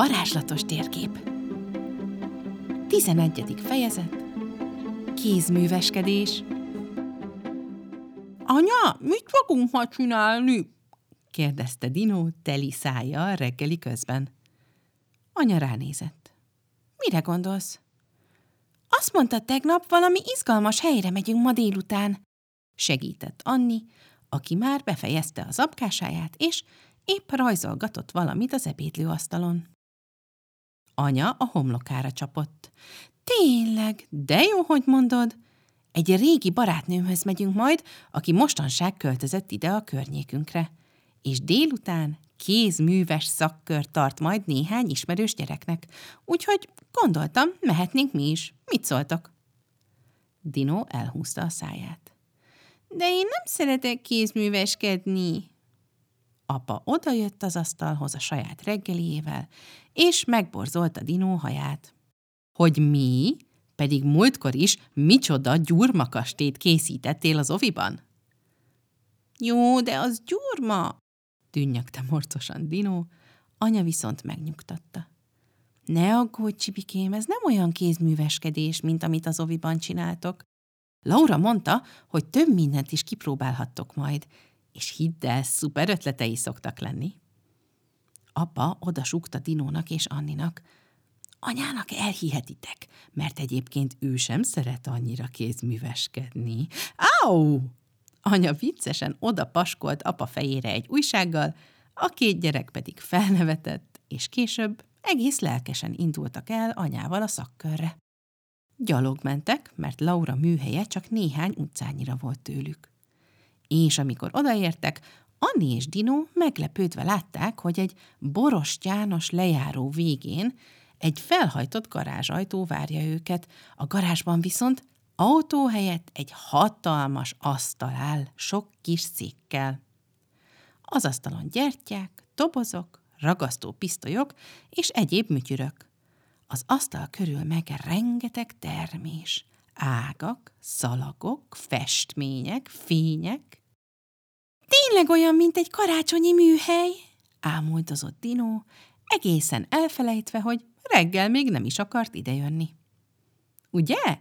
Varázslatos térkép 11. fejezet Kézműveskedés Anya, mit fogunk ma csinálni? kérdezte Dino teli szája reggeli közben. Anya ránézett. Mire gondolsz? Azt mondta tegnap, valami izgalmas helyre megyünk ma délután. Segített Anni, aki már befejezte az apkásáját, és épp rajzolgatott valamit az ebédlőasztalon. Anya a homlokára csapott. Tényleg, de jó, hogy mondod. Egy régi barátnőmhöz megyünk majd, aki mostanság költözött ide a környékünkre. És délután kézműves szakkör tart majd néhány ismerős gyereknek. Úgyhogy gondoltam, mehetnénk mi is. Mit szóltok? Dino elhúzta a száját. De én nem szeretek kézműveskedni. Apa odajött az asztalhoz a saját reggeliével, és megborzolta Dino haját. Hogy mi? Pedig múltkor is micsoda gyurmakastét készítettél az oviban? Jó, de az gyurma, tűnnyögte morcosan Dino, anya viszont megnyugtatta. Ne aggódj, Csibikém, ez nem olyan kézműveskedés, mint amit az oviban csináltok. Laura mondta, hogy több mindent is kipróbálhattok majd, és hidd el, szuper ötletei szoktak lenni. Apa odasúgta Dinónak és Anninak. Anyának elhihetitek, mert egyébként ő sem szeret annyira kézműveskedni. Au! Anya viccesen oda paskolt apa fejére egy újsággal, a két gyerek pedig felnevetett, és később egész lelkesen indultak el anyával a szakkörre. Gyalog mentek, mert Laura műhelye csak néhány utcányira volt tőlük. És amikor odaértek, Anni és Dino meglepődve látták, hogy egy borostyános lejáró végén egy felhajtott garázsajtó várja őket, a garázsban viszont autó helyett egy hatalmas asztal áll, sok kis székkel. Az asztalon gyertyák, dobozok, ragasztó pisztolyok és egyéb műtyürök. Az asztal körül meg rengeteg termés, ágak, szalagok, festmények, fények. Tényleg olyan, mint egy karácsonyi műhely, ámuldozott Dino, egészen elfelejtve, hogy reggel még nem is akart idejönni. Ugye?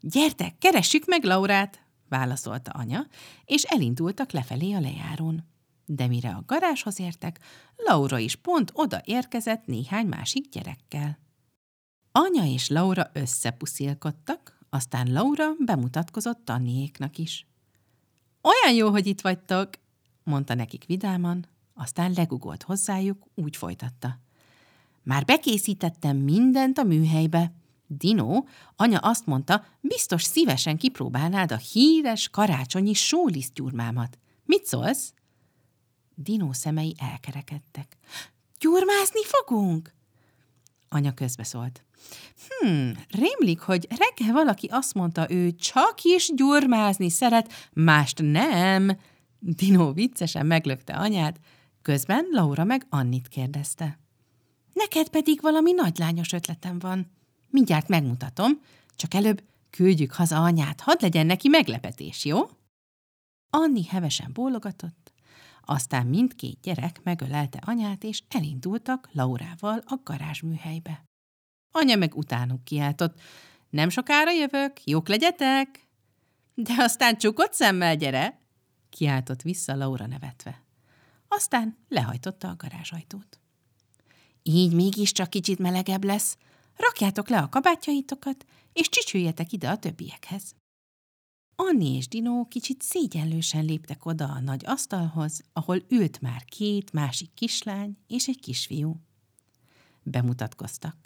Gyertek, keressük meg Laurát, válaszolta anya, és elindultak lefelé a lejárón. De mire a garázshoz értek, Laura is pont oda érkezett néhány másik gyerekkel. Anya és Laura összepuszilkodtak, aztán Laura bemutatkozott Tanniéknak is. Olyan jó, hogy itt vagytok, mondta nekik vidáman, aztán legugolt hozzájuk, úgy folytatta. Már bekészítettem mindent a műhelybe. Dino, anya azt mondta, biztos szívesen kipróbálnád a híres karácsonyi sólisztgyurmámat. Mit szólsz? Dino szemei elkerekedtek. Gyurmázni fogunk? Anya közbeszólt. Hmm, rémlik, hogy reggel valaki azt mondta, ő csak is gyurmázni szeret, mást nem. Dino viccesen meglökte anyát, közben Laura meg Annit kérdezte. Neked pedig valami nagylányos ötletem van. Mindjárt megmutatom, csak előbb küldjük haza anyát, hadd legyen neki meglepetés, jó? Anni hevesen bólogatott, aztán mindkét gyerek megölelte anyát, és elindultak Laurával a garázsműhelybe. Anya meg utánuk kiáltott, nem sokára jövök, jók legyetek! De aztán csukott szemmel gyere! Kiáltott vissza Laura nevetve. Aztán lehajtotta a garázsajtót. Így mégiscsak kicsit melegebb lesz. Rakjátok le a kabátjaitokat, és csicsüljetek ide a többiekhez. Anni és Dino kicsit szégyenlősen léptek oda a nagy asztalhoz, ahol ült már két másik kislány és egy kisfiú. Bemutatkoztak.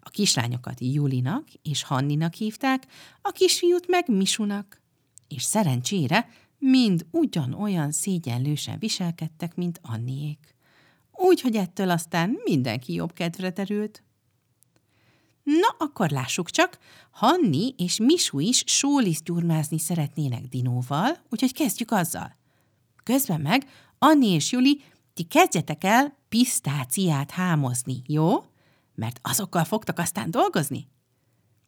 A kislányokat Julinak és Hanninak hívták, a kisfiút meg Misunak, és szerencsére mind ugyanolyan szégyenlősen viselkedtek, mint Anniék úgy, hogy ettől aztán mindenki jobb kedvre terült. Na, akkor lássuk csak, Hanni és Misu is sóliszt gyurmázni szeretnének Dinóval, úgyhogy kezdjük azzal. Közben meg Anni és Juli, ti kezdjetek el pisztáciát hámozni, jó? Mert azokkal fogtak aztán dolgozni?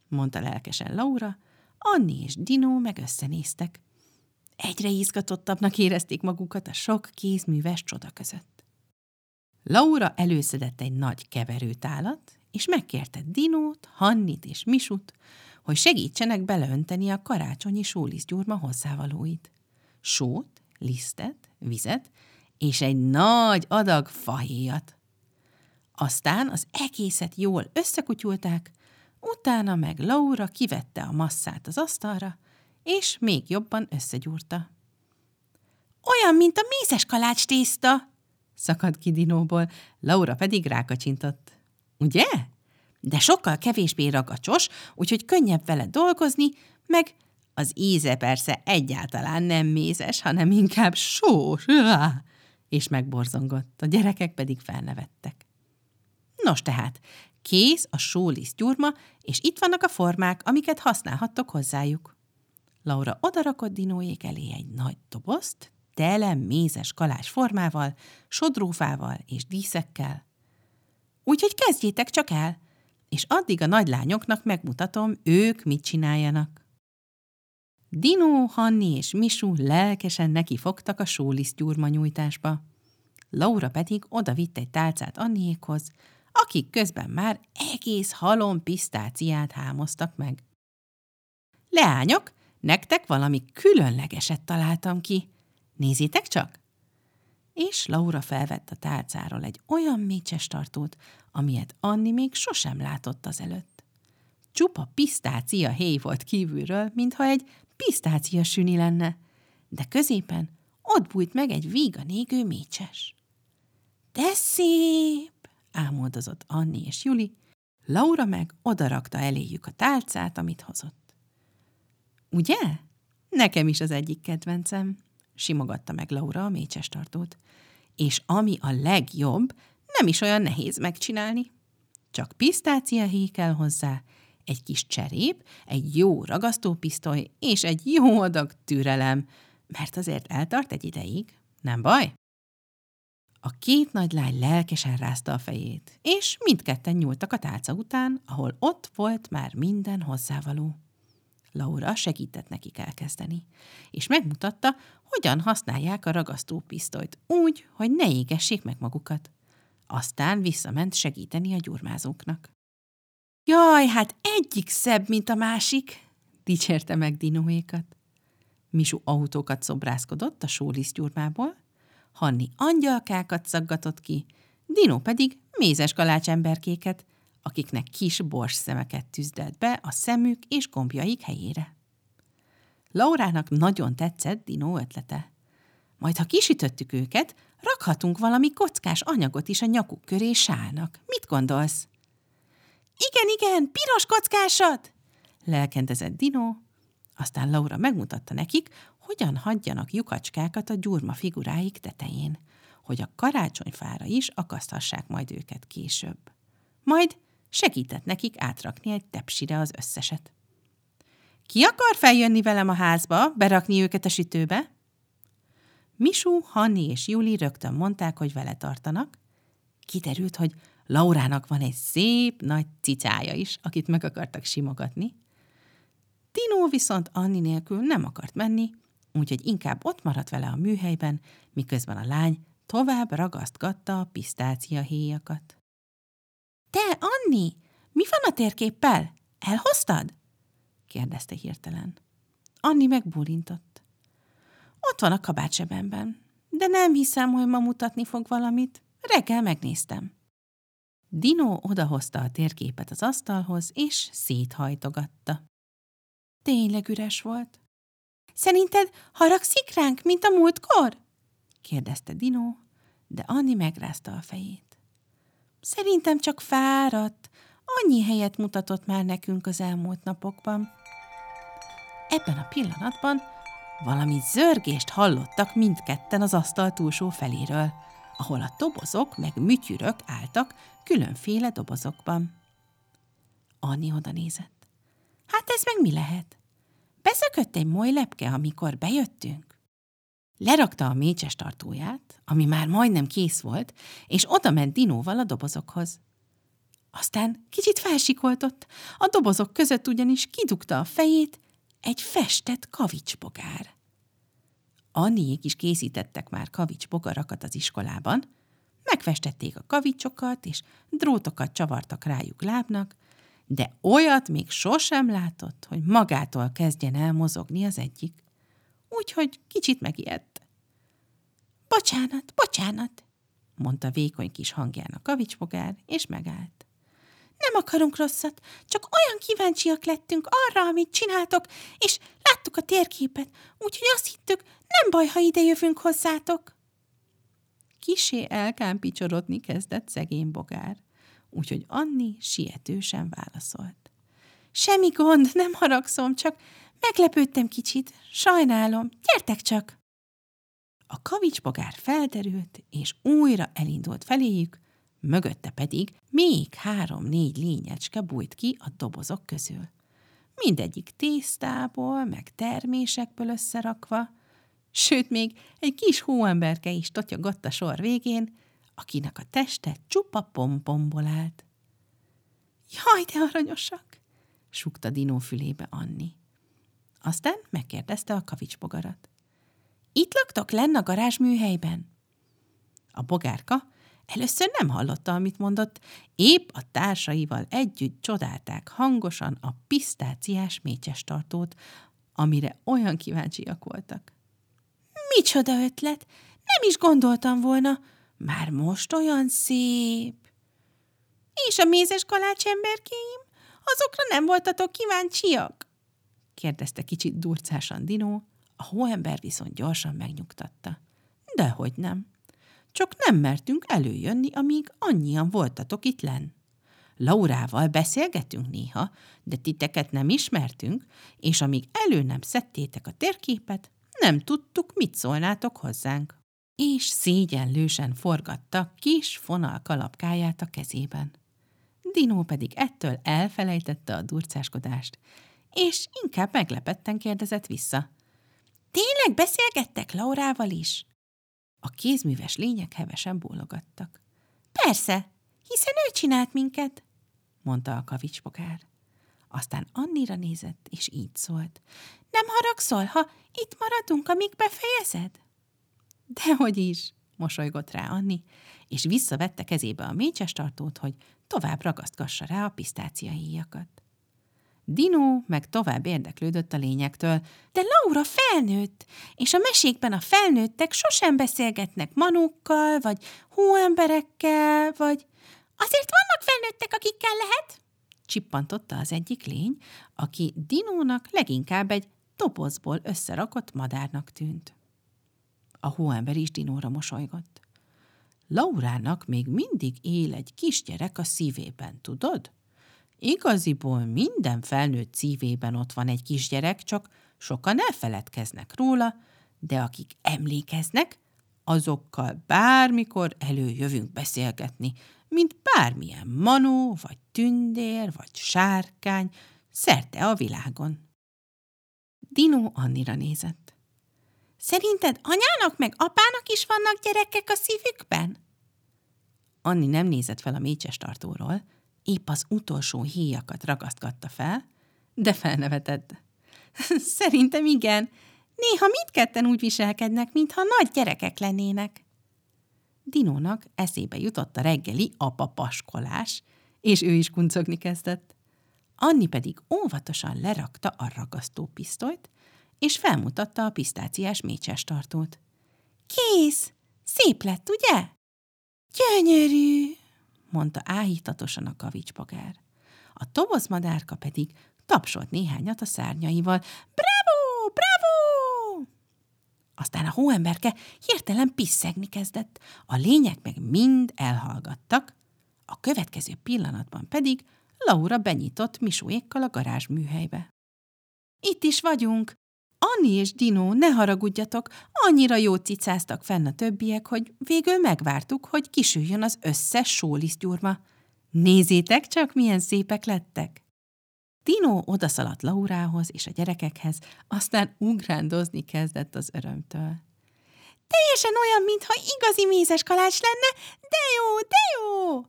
Mondta lelkesen Laura, Anni és Dino meg összenéztek. Egyre izgatottabbnak érezték magukat a sok kézműves csoda között. Laura előszedett egy nagy keverőtálat, és megkérte Dinót, Hannit és Misut, hogy segítsenek beleönteni a karácsonyi sólisztgyurma hozzávalóit. Sót, lisztet, vizet és egy nagy adag fahéjat. Aztán az egészet jól összekutyulták, utána meg Laura kivette a masszát az asztalra, és még jobban összegyúrta. Olyan, mint a mézes kalács tészta, szakadt ki Dinóból, Laura pedig rákacsintott. Ugye? De sokkal kevésbé ragacsos, úgyhogy könnyebb vele dolgozni, meg az íze persze egyáltalán nem mézes, hanem inkább sós. És megborzongott, a gyerekek pedig felnevettek. Nos tehát, kész a sólisz gyurma, és itt vannak a formák, amiket használhattok hozzájuk. Laura odarakott dinóék elé egy nagy dobozt, tele mézes kalás formával, sodrófával és díszekkel. Úgyhogy kezdjétek csak el, és addig a nagylányoknak megmutatom, ők mit csináljanak. Dino, Hanni és Misu lelkesen neki fogtak a sólisz gyurma nyújtásba. Laura pedig oda vitt egy tálcát Anniékhoz, akik közben már egész halom pisztáciát hámoztak meg. Leányok, nektek valami különlegeset találtam ki. Nézzétek csak! És Laura felvett a tálcáról egy olyan mécses tartót, amilyet Anni még sosem látott az előtt. Csupa pisztácia héj volt kívülről, mintha egy pisztácia süni lenne, de középen ott bújt meg egy vígan égő mécses. De szép! ámoldozott Anni és Juli, Laura meg odarakta eléjük a tálcát, amit hozott. Ugye? Nekem is az egyik kedvencem, simogatta meg Laura a mécses tartót. És ami a legjobb, nem is olyan nehéz megcsinálni. Csak pisztácia kell hozzá, egy kis cserép, egy jó ragasztópisztoly és egy jó adag türelem, mert azért eltart egy ideig, nem baj? A két nagy lány lelkesen rázta a fejét, és mindketten nyúltak a tálca után, ahol ott volt már minden hozzávaló. Laura segített nekik elkezdeni, és megmutatta, hogyan használják a ragasztópisztolyt úgy, hogy ne égessék meg magukat. Aztán visszament segíteni a gyurmázóknak. Jaj, hát egyik szebb, mint a másik, dicsérte meg Dinóékat. Misu autókat szobrászkodott a sólisztyúrmából, Hanni angyalkákat szaggatott ki, Dino pedig mézes kalácsemberkéket, akiknek kis bors szemeket tűzdelt be a szemük és gombjaik helyére. Laurának nagyon tetszett Dino ötlete. Majd, ha kisütöttük őket, rakhatunk valami kockás anyagot is a nyakuk köré sálnak. Mit gondolsz? Igen, igen, piros kockásat! Lelkendezett Dino, aztán Laura megmutatta nekik, hogyan hagyjanak lyukacskákat a gyurma figuráik tetején, hogy a karácsonyfára is akaszthassák majd őket később. Majd segített nekik átrakni egy tepsire az összeset. Ki akar feljönni velem a házba, berakni őket a sütőbe? Misú, Hanni és Juli rögtön mondták, hogy vele tartanak. Kiderült, hogy Laurának van egy szép nagy cicája is, akit meg akartak simogatni. Tino viszont Anni nélkül nem akart menni, úgyhogy inkább ott maradt vele a műhelyben, miközben a lány tovább ragasztgatta a pisztácia héjakat. Te, Anni, mi van a térképpel? Elhoztad? kérdezte hirtelen. Anni megbólintott. Ott van a kabátsebemben, de nem hiszem, hogy ma mutatni fog valamit. Reggel megnéztem. Dino odahozta a térképet az asztalhoz, és széthajtogatta. Tényleg üres volt. Szerinted haragszik ránk, mint a múltkor? kérdezte Dino, de Anni megrázta a fejét. Szerintem csak fáradt, annyi helyet mutatott már nekünk az elmúlt napokban. Ebben a pillanatban valami zörgést hallottak mindketten az asztal túlsó feléről, ahol a dobozok meg műtyürök álltak különféle dobozokban. Anni oda nézett. Hát ez meg mi lehet? Beszökött egy moly lepke, amikor bejöttünk? Lerakta a mécses tartóját, ami már majdnem kész volt, és oda ment Dinóval a dobozokhoz. Aztán kicsit felsikoltott, a dobozok között ugyanis kidugta a fejét egy festett kavicsbogár. Anniék is készítettek már kavicsbogarakat az iskolában, megfestették a kavicsokat, és drótokat csavartak rájuk lábnak, de olyat még sosem látott, hogy magától kezdjen el mozogni az egyik. Úgyhogy kicsit megijedt. Bocsánat, bocsánat, mondta vékony kis hangján a kavicsbogár, és megállt. Nem akarunk rosszat, csak olyan kíváncsiak lettünk arra, amit csináltok, és láttuk a térképet, úgyhogy azt hittük, nem baj, ha ide jövünk hozzátok. Kisé elkámpicsorodni kezdett szegény bogár, úgyhogy Anni sietősen válaszolt. Semmi gond, nem haragszom, csak meglepődtem kicsit, sajnálom, gyertek csak! A kavicsbogár felderült, és újra elindult feléjük, mögötte pedig még három-négy lényecske bújt ki a dobozok közül. Mindegyik tésztából, meg termésekből összerakva, sőt, még egy kis hóemberke is totyogott a sor végén, akinek a teste csupa pompomból állt. Jaj, de aranyosak! súgta Dinó fülébe Anni. Aztán megkérdezte a kavicsbogarat. Itt laktok lenn a garázsműhelyben? A bogárka először nem hallotta, amit mondott, épp a társaival együtt csodálták hangosan a pisztáciás mécses tartót, amire olyan kíváncsiak voltak. Micsoda ötlet! Nem is gondoltam volna. Már most olyan szép. És a mézes kalács emberkéim? Azokra nem voltatok kíváncsiak? Kérdezte kicsit durcásan Dinó, a hóember viszont gyorsan megnyugtatta. Dehogy nem. Csak nem mertünk előjönni, amíg annyian voltatok itt lenn. Laurával beszélgetünk néha, de titeket nem ismertünk, és amíg elő nem szedtétek a térképet, nem tudtuk, mit szólnátok hozzánk. És szégyenlősen forgatta kis fonal kalapkáját a kezében. Dinó pedig ettől elfelejtette a durcáskodást, és inkább meglepetten kérdezett vissza. Tényleg beszélgettek Laurával is? A kézműves lények hevesen bólogattak. Persze, hiszen ő csinált minket, mondta a kavicsbogár. Aztán Annira nézett, és így szólt. Nem haragszol, ha itt maradunk, amíg befejezed? Dehogy is, mosolygott rá Anni, és visszavette kezébe a mécses tartót, hogy tovább ragasztkassa rá a pisztáciahéjakat. Dino meg tovább érdeklődött a lényektől, de Laura felnőtt, és a mesékben a felnőttek sosem beszélgetnek manókkal, vagy hóemberekkel, vagy... Azért vannak felnőttek, akikkel lehet? Csippantotta az egyik lény, aki Dinónak leginkább egy topozból összerakott madárnak tűnt. A hóember is Dinóra mosolygott. Laurának még mindig él egy kisgyerek a szívében, tudod? Igaziból minden felnőtt szívében ott van egy kisgyerek, csak sokan elfeledkeznek róla, de akik emlékeznek, azokkal bármikor előjövünk beszélgetni, mint bármilyen manó, vagy tündér, vagy sárkány, szerte a világon. Dino Annira nézett. Szerinted anyának meg apának is vannak gyerekek a szívükben? Anni nem nézett fel a mécses tartóról, épp az utolsó héjakat ragasztgatta fel, de felnevetett. Szerintem igen. Néha mindketten úgy viselkednek, mintha nagy gyerekek lennének. Dinónak eszébe jutott a reggeli apa paskolás, és ő is kuncogni kezdett. Anni pedig óvatosan lerakta a ragasztó pisztolyt, és felmutatta a pisztáciás mécses tartót. Kész! Szép lett, ugye? Gyönyörű! Mondta áhítatosan a kavicsbogár. A tobozmadárka pedig tapsolt néhányat a szárnyaival. Bravo! Bravo! Aztán a hóemberke hirtelen pisszegni kezdett, a lények meg mind elhallgattak, a következő pillanatban pedig Laura benyitott misóékkal a garázs műhelybe. Itt is vagyunk, Anni és Dino, ne haragudjatok, annyira jó cicáztak fenn a többiek, hogy végül megvártuk, hogy kisüljön az összes sólisztgyurma. Nézzétek csak, milyen szépek lettek! Dino odaszaladt Laurához és a gyerekekhez, aztán ugrándozni kezdett az örömtől. Teljesen olyan, mintha igazi mézes kalács lenne, de jó, de jó!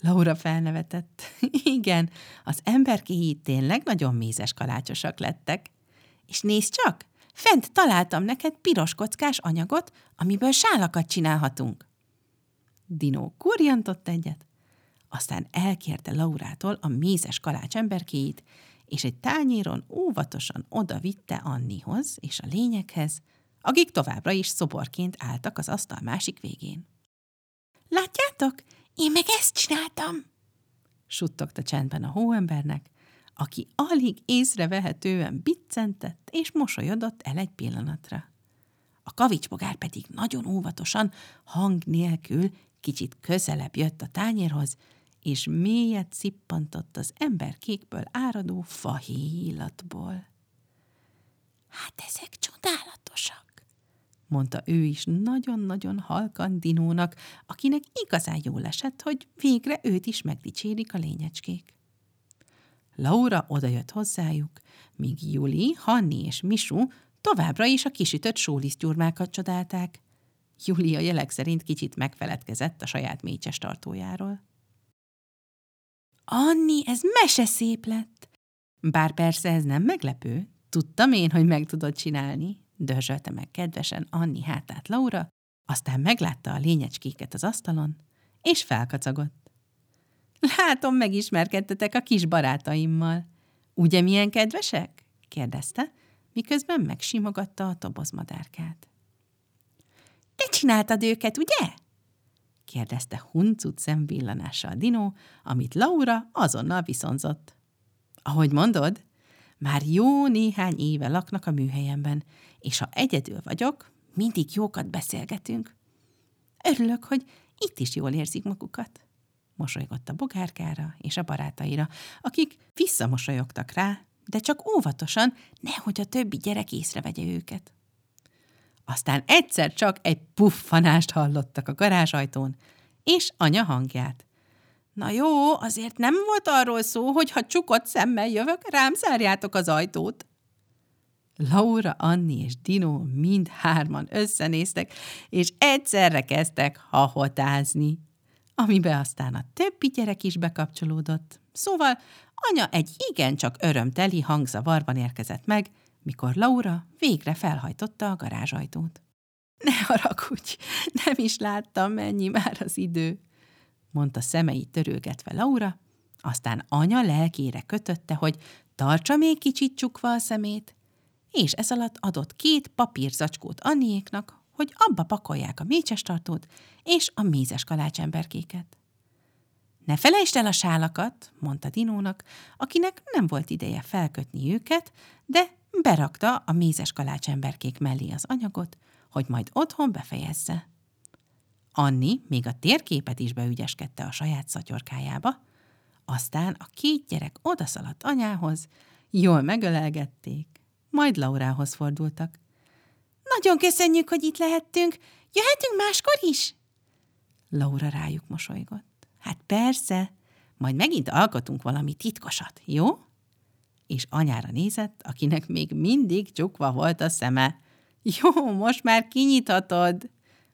Laura felnevetett. Igen, az emberkéi tényleg nagyon mézes kalácsosak lettek. És nézd csak, fent találtam neked piros kockás anyagot, amiből sálakat csinálhatunk. Dino kurjantott egyet, aztán elkérte Laurától a mézes kalács emberkéjét, és egy tányéron óvatosan oda vitte Annihoz és a lényekhez, akik továbbra is szoborként álltak az asztal másik végén. Látjátok, én meg ezt csináltam, suttogta csendben a hóembernek, aki alig észrevehetően biccentett és mosolyodott el egy pillanatra. A kavicsbogár pedig nagyon óvatosan, hang nélkül kicsit közelebb jött a tányérhoz, és mélyet szippantott az ember kékből áradó fahéjillatból. Hát ezek csodálatosak, mondta ő is nagyon-nagyon halkan Dinónak, akinek igazán jól esett, hogy végre őt is megdicsérik a lényecskék. Laura odajött hozzájuk, míg Juli, Hanni és Misu továbbra is a kisütött sólisztgyurmákat csodálták. Juli a jelek szerint kicsit megfeledkezett a saját mécses tartójáról. Anni, ez mese szép lett! Bár persze ez nem meglepő, tudtam én, hogy meg tudod csinálni, dörzsölte meg kedvesen Anni hátát Laura, aztán meglátta a lényecskéket az asztalon, és felkacagott. Látom, megismerkedtetek a kis barátaimmal. Ugye milyen kedvesek? kérdezte, miközben megsimogatta a tobozmadárkát. Te csináltad őket, ugye? kérdezte huncut szemvillanással Dino, amit Laura azonnal viszonzott. Ahogy mondod, már jó néhány éve laknak a műhelyemben, és ha egyedül vagyok, mindig jókat beszélgetünk. Örülök, hogy itt is jól érzik magukat. Mosolygott a bogárkára és a barátaira, akik visszamosolyogtak rá, de csak óvatosan, nehogy a többi gyerek észrevegye őket. Aztán egyszer csak egy puffanást hallottak a garázsajtón, és anya hangját. Na jó, azért nem volt arról szó, hogy ha csukott szemmel jövök, rám zárjátok az ajtót. Laura, Anni és Dino mind hárman összenéztek, és egyszerre kezdtek hahotázni, amibe aztán a többi gyerek is bekapcsolódott. Szóval anya egy igencsak örömteli hangzavarban érkezett meg, mikor Laura végre felhajtotta a garázsajtót. Ne haragudj, nem is láttam, mennyi már az idő, mondta szemei törőgetve Laura, aztán anya lelkére kötötte, hogy tartsa még kicsit csukva a szemét, és ez alatt adott két papírzacskót Anniéknak, hogy abba pakolják a mécsestartót és a mézes kalácsemberkéket. Ne felejtsd el a sálakat, mondta Dinónak, akinek nem volt ideje felkötni őket, de berakta a mézes kalácsemberkék mellé az anyagot, hogy majd otthon befejezze. Anni még a térképet is beügyeskedte a saját szatyorkájába, aztán a két gyerek odaszaladt anyához, jól megölelgették, majd Laurához fordultak. Nagyon köszönjük, hogy itt lehettünk. Jöhetünk máskor is? Laura rájuk mosolygott. Hát persze, majd megint alkotunk valami titkosat, jó? És anyára nézett, akinek még mindig csukva volt a szeme. Jó, most már kinyithatod,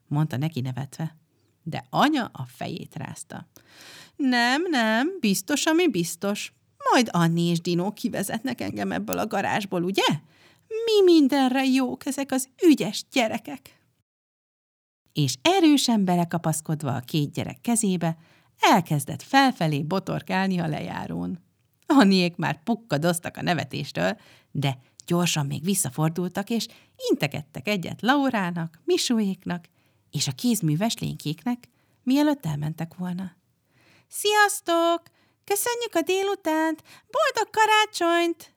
mondta neki nevetve. De anya a fejét rázta. Nem, nem, biztos, ami biztos. Majd Anni és Dino kivezetnek engem ebből a garázsból, ugye? Mi mindenre jók ezek az ügyes gyerekek. És erősen belekapaszkodva a két gyerek kezébe, elkezdett felfelé botorkálni a lejárón. Anniék már pukkadoztak a nevetéstől, de gyorsan még visszafordultak, és integettek egyet Laurának, Misúéknak és a kézműves lénykéknek, mielőtt elmentek volna. Sziasztok! Köszönjük a délutánt! Boldog karácsonyt!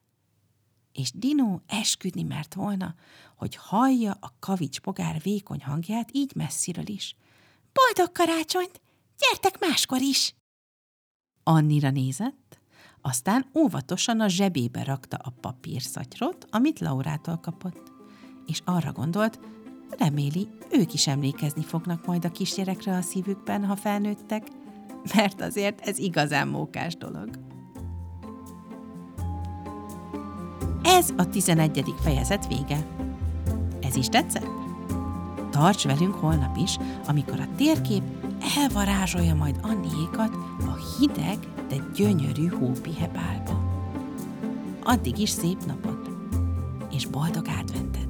És Dino esküdni mert volna, hogy hallja a kavics pogár vékony hangját így messziről is. Boldog karácsonyt! Gyertek máskor is! Annira nézett, aztán óvatosan a zsebébe rakta a papírszatyrot, amit Laurától kapott, és arra gondolt, reméli, ők is emlékezni fognak majd a kisgyerekre a szívükben, ha felnőttek, mert azért ez igazán mókás dolog. Ez a 11. fejezet vége. Ez is tetszett? Tarts velünk holnap is, amikor a térkép elvarázsolja majd Anniékat a hideg, de gyönyörű hópihebálba. Addig is szép napot, és boldog adventet!